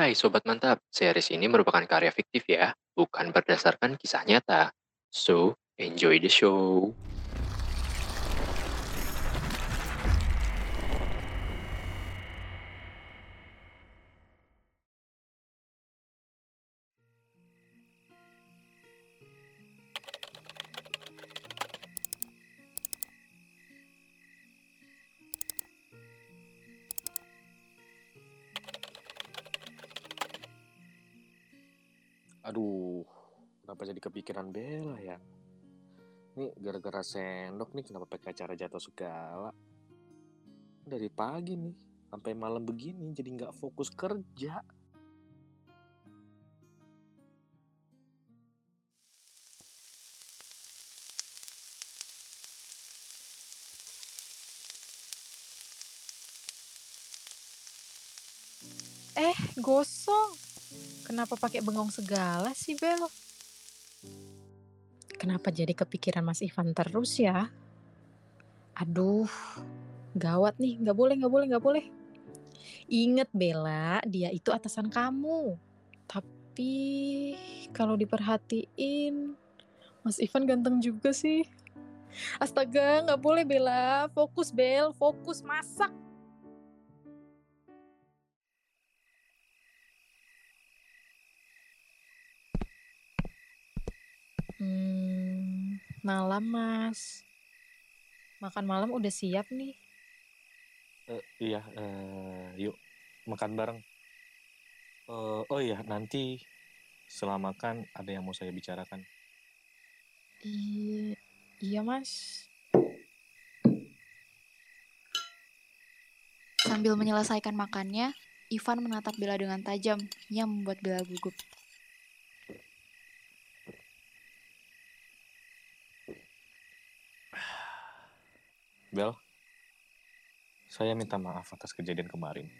Hai Sobat Mantap, series ini merupakan karya fiktif ya, bukan berdasarkan kisah nyata. So, enjoy the show. Aduh, kenapa jadi kepikiran Bella ya? Nih gara-gara sendok nih kenapa pakai acara jatuh segala? Dari pagi nih sampai malam begini jadi nggak fokus kerja. Eh, gosong. Kenapa pakai bengong segala sih, Bel? Kenapa jadi kepikiran Mas Ivan terus ya? Aduh, gawat nih. Nggak boleh, nggak boleh, nggak boleh. Ingat Bella, dia itu atasan kamu. Tapi kalau diperhatiin, Mas Ivan ganteng juga sih. Astaga, nggak boleh Bella. Fokus Bel, fokus masak. Hmm, malam Mas. Makan malam udah siap nih. Eh, iya, eh, yuk makan bareng. Eh, oh iya, nanti setelah makan ada yang mau saya bicarakan. Iya, iya Mas. Sambil menyelesaikan makannya, Ivan menatap Bella dengan tajam yang membuat Bella gugup. Bel, saya minta maaf atas kejadian kemarin.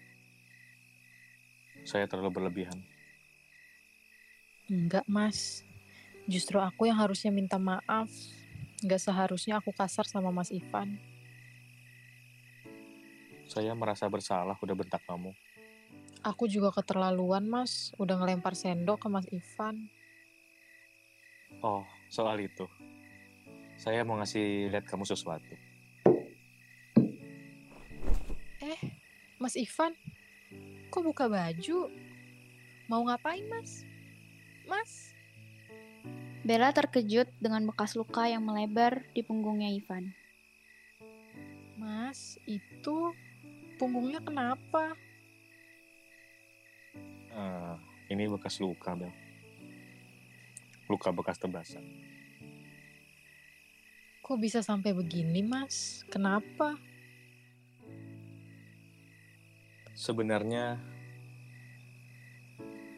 Saya terlalu berlebihan. Enggak Mas. Justru aku yang harusnya minta maaf. Enggak seharusnya aku kasar sama Mas Ivan. Saya merasa bersalah udah bentak kamu. Aku juga keterlaluan Mas. Udah ngelempar sendok ke Mas Ivan. Oh, soal itu. Saya mau ngasih lihat kamu sesuatu. Mas Ivan. Kok buka baju? Mau ngapain Mas? Mas? Bella terkejut dengan bekas luka yang melebar di punggungnya Ivan. Mas, itu punggungnya kenapa? Eh, ini bekas luka, Bel. Luka bekas tebasan. Kok bisa sampai begini, Mas? Kenapa? Sebenarnya,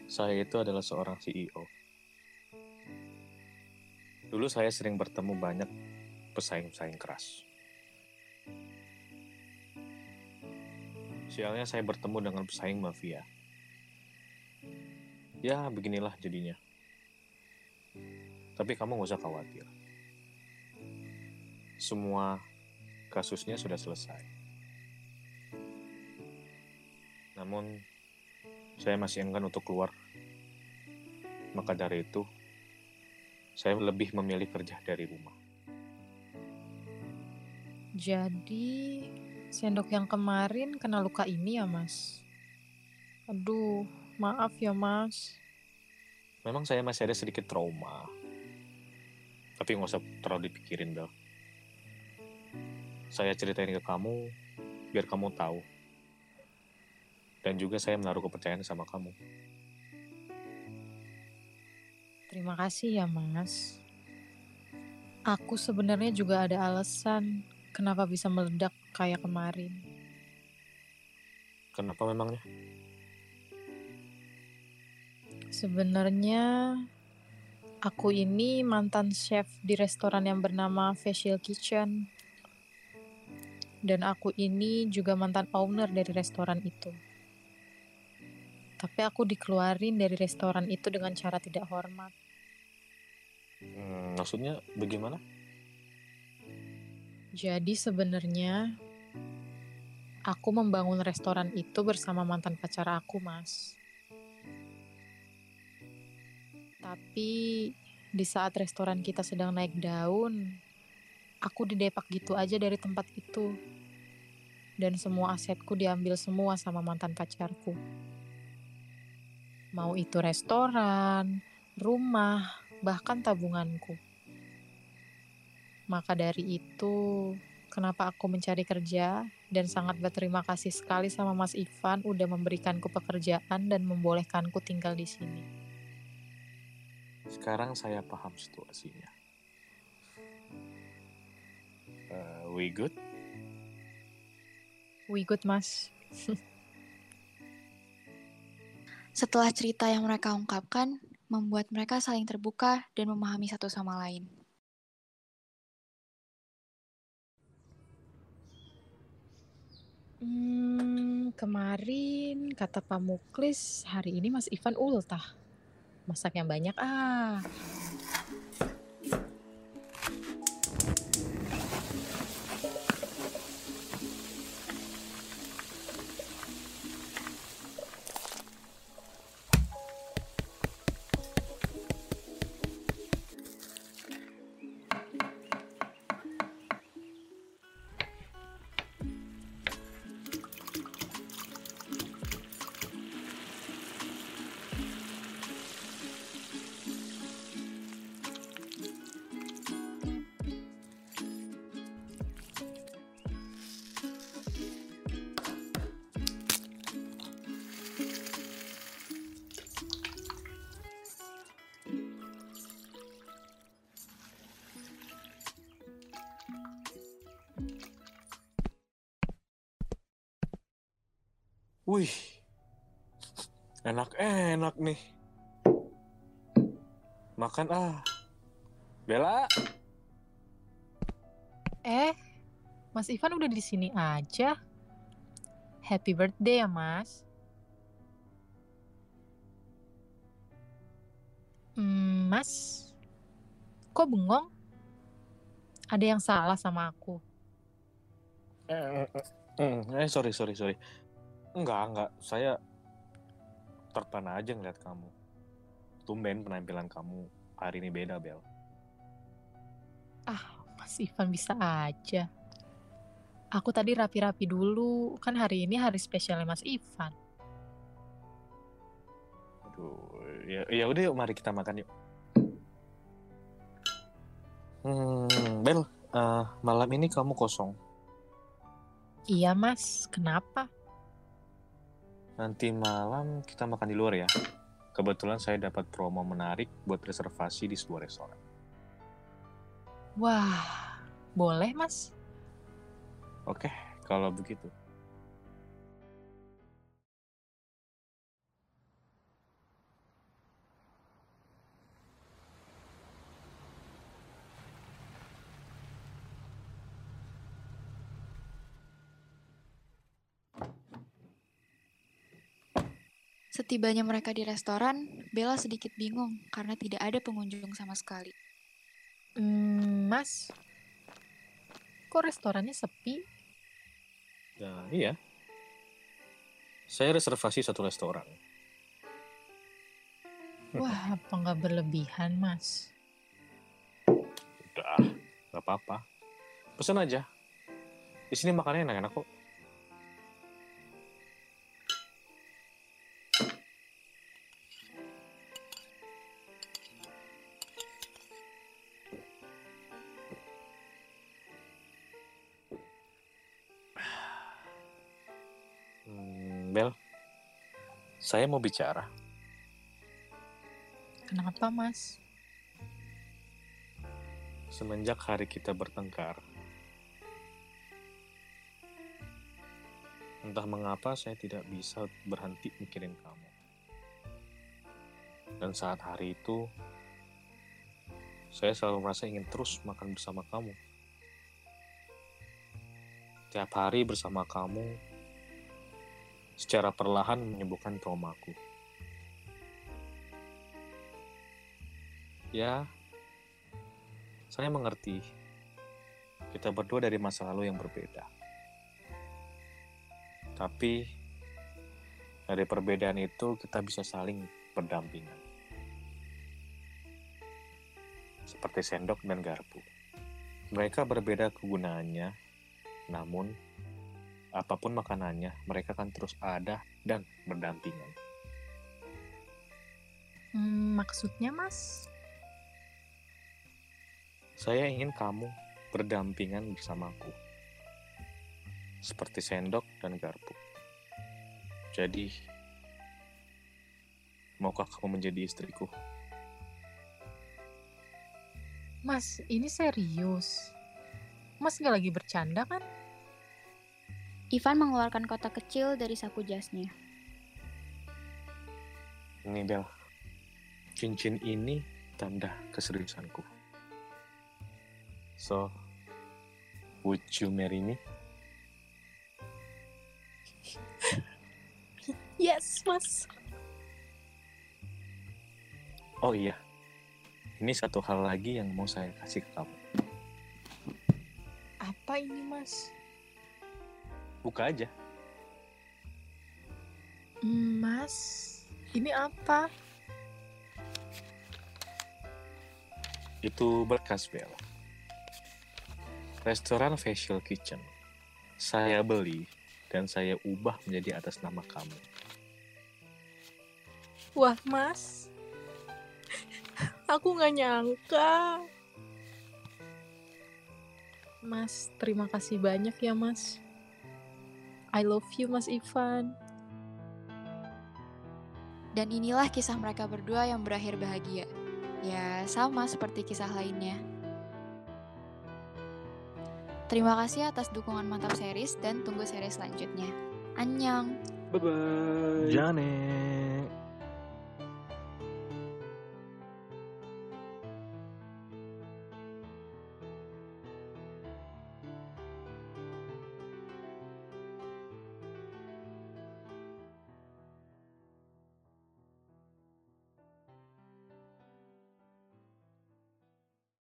saya itu adalah seorang CEO. Dulu saya sering bertemu banyak pesaing-pesaing keras. Sialnya saya bertemu dengan pesaing mafia. Ya, beginilah jadinya. Tapi kamu nggak usah khawatir. Semua kasusnya sudah selesai. Namun, saya masih enggan untuk keluar. Maka dari itu, saya lebih memilih kerja dari rumah. Jadi, sendok yang kemarin kena luka ini ya, Mas? Aduh, maaf ya, Mas. Memang saya masih ada sedikit trauma. Tapi nggak usah terlalu dipikirin, Bel. Saya ceritain ke kamu, biar kamu tahu. Dan juga saya menaruh kepercayaan sama kamu. Terima kasih ya, Mas. Aku sebenarnya juga ada alasan kenapa bisa meledak kayak kemarin. Kenapa memangnya? Sebenarnya aku ini mantan chef di restoran yang bernama Facial Kitchen. Dan aku ini juga mantan owner dari restoran itu. Tapi aku dikeluarin dari restoran itu dengan cara tidak hormat. Hmm, maksudnya bagaimana? Jadi sebenarnya aku membangun restoran itu bersama mantan pacar aku, Mas. Tapi di saat restoran kita sedang naik daun, aku didepak gitu aja dari tempat itu. Dan semua asetku diambil semua sama mantan pacarku. Mau itu restoran, rumah, bahkan tabunganku. Maka dari itu, kenapa aku mencari kerja dan sangat berterima kasih sekali sama Mas Ivan udah memberikanku pekerjaan dan membolehkanku tinggal di sini. Sekarang saya paham situasinya. Uh, we good? We good, Mas. Setelah cerita yang mereka ungkapkan, membuat mereka saling terbuka dan memahami satu sama lain. Hmm, kemarin kata Pak Muklis, hari ini Mas Ivan ultah. Masak yang banyak ah. Wih, enak-enak nih. Makan ah. Bella, Eh, Mas Ivan udah di sini aja. Happy birthday ya, Mas. Hmm, Mas, kok bengong? Ada yang salah sama aku? eh, eh, eh, sorry, sorry, sorry. Enggak, enggak. Saya terpana aja ngeliat kamu. Tumben penampilan kamu hari ini beda, Bel. Mas Ivan bisa aja. Aku tadi rapi-rapi dulu, kan hari ini hari spesialnya Mas Ivan. Aduh, ya, ya udah yuk, mari kita makan yuk. Hmm, Bel, eh, malam ini kamu kosong. Iya Mas, kenapa? Nanti malam kita makan di luar ya. Kebetulan saya dapat promo menarik buat reservasi di sebuah restoran. Wah, boleh Mas. Oke, kalau begitu. Setibanya mereka di restoran, Bella sedikit bingung karena tidak ada pengunjung sama sekali. Hmm, Mas, kok restorannya sepi? Nah, iya. Saya reservasi satu restoran. Wah, apa nggak berlebihan Mas? Udah, nggak apa-apa. Pesan aja. Di sini makannya enak-enak kok. Saya mau bicara. Kenapa Mas? Semenjak hari kita bertengkar, entah mengapa saya tidak bisa berhenti mikirin kamu. Dan saat hari itu, saya selalu merasa ingin terus makan bersama kamu. Tiap hari bersama kamu, secara perlahan menyembuhkan traumaku. Ya, saya mengerti. Kita berdua dari masa lalu yang berbeda. Tapi dari perbedaan itu kita bisa saling berdampingan. seperti sendok dan garpu. Mereka berbeda kegunaannya, namun apa pun makanannya, mereka akan terus ada dan berdampingan. Hmm, maksudnya, Mas? Saya ingin kamu berdampingan bersamaku, seperti sendok dan garpu. Jadi, maukah kamu menjadi istriku? Mas, ini serius. Mas nggak lagi bercanda kan? Ivan mengeluarkan kotak kecil dari saku jasnya. Ini Bel, cincin ini tanda keseriusanku. So, would you marry me? Yes, Mas. Oh iya, ini satu hal lagi yang mau saya kasih ke kamu. Apa ini, Mas? Buka aja. Mas, ini apa? Itu berkas Bel. Restoran Facial Kitchen. Saya beli dan saya ubah menjadi atas nama kamu. Wah, Mas. Aku nggak nyangka. Mas, terima kasih banyak ya, Mas. I love you, Mas Ivan. Dan inilah kisah mereka berdua yang berakhir bahagia. Ya, sama seperti kisah lainnya. Terima kasih atas dukungan mantap series dan tunggu series selanjutnya. Annyeong! Bye-bye. Janet.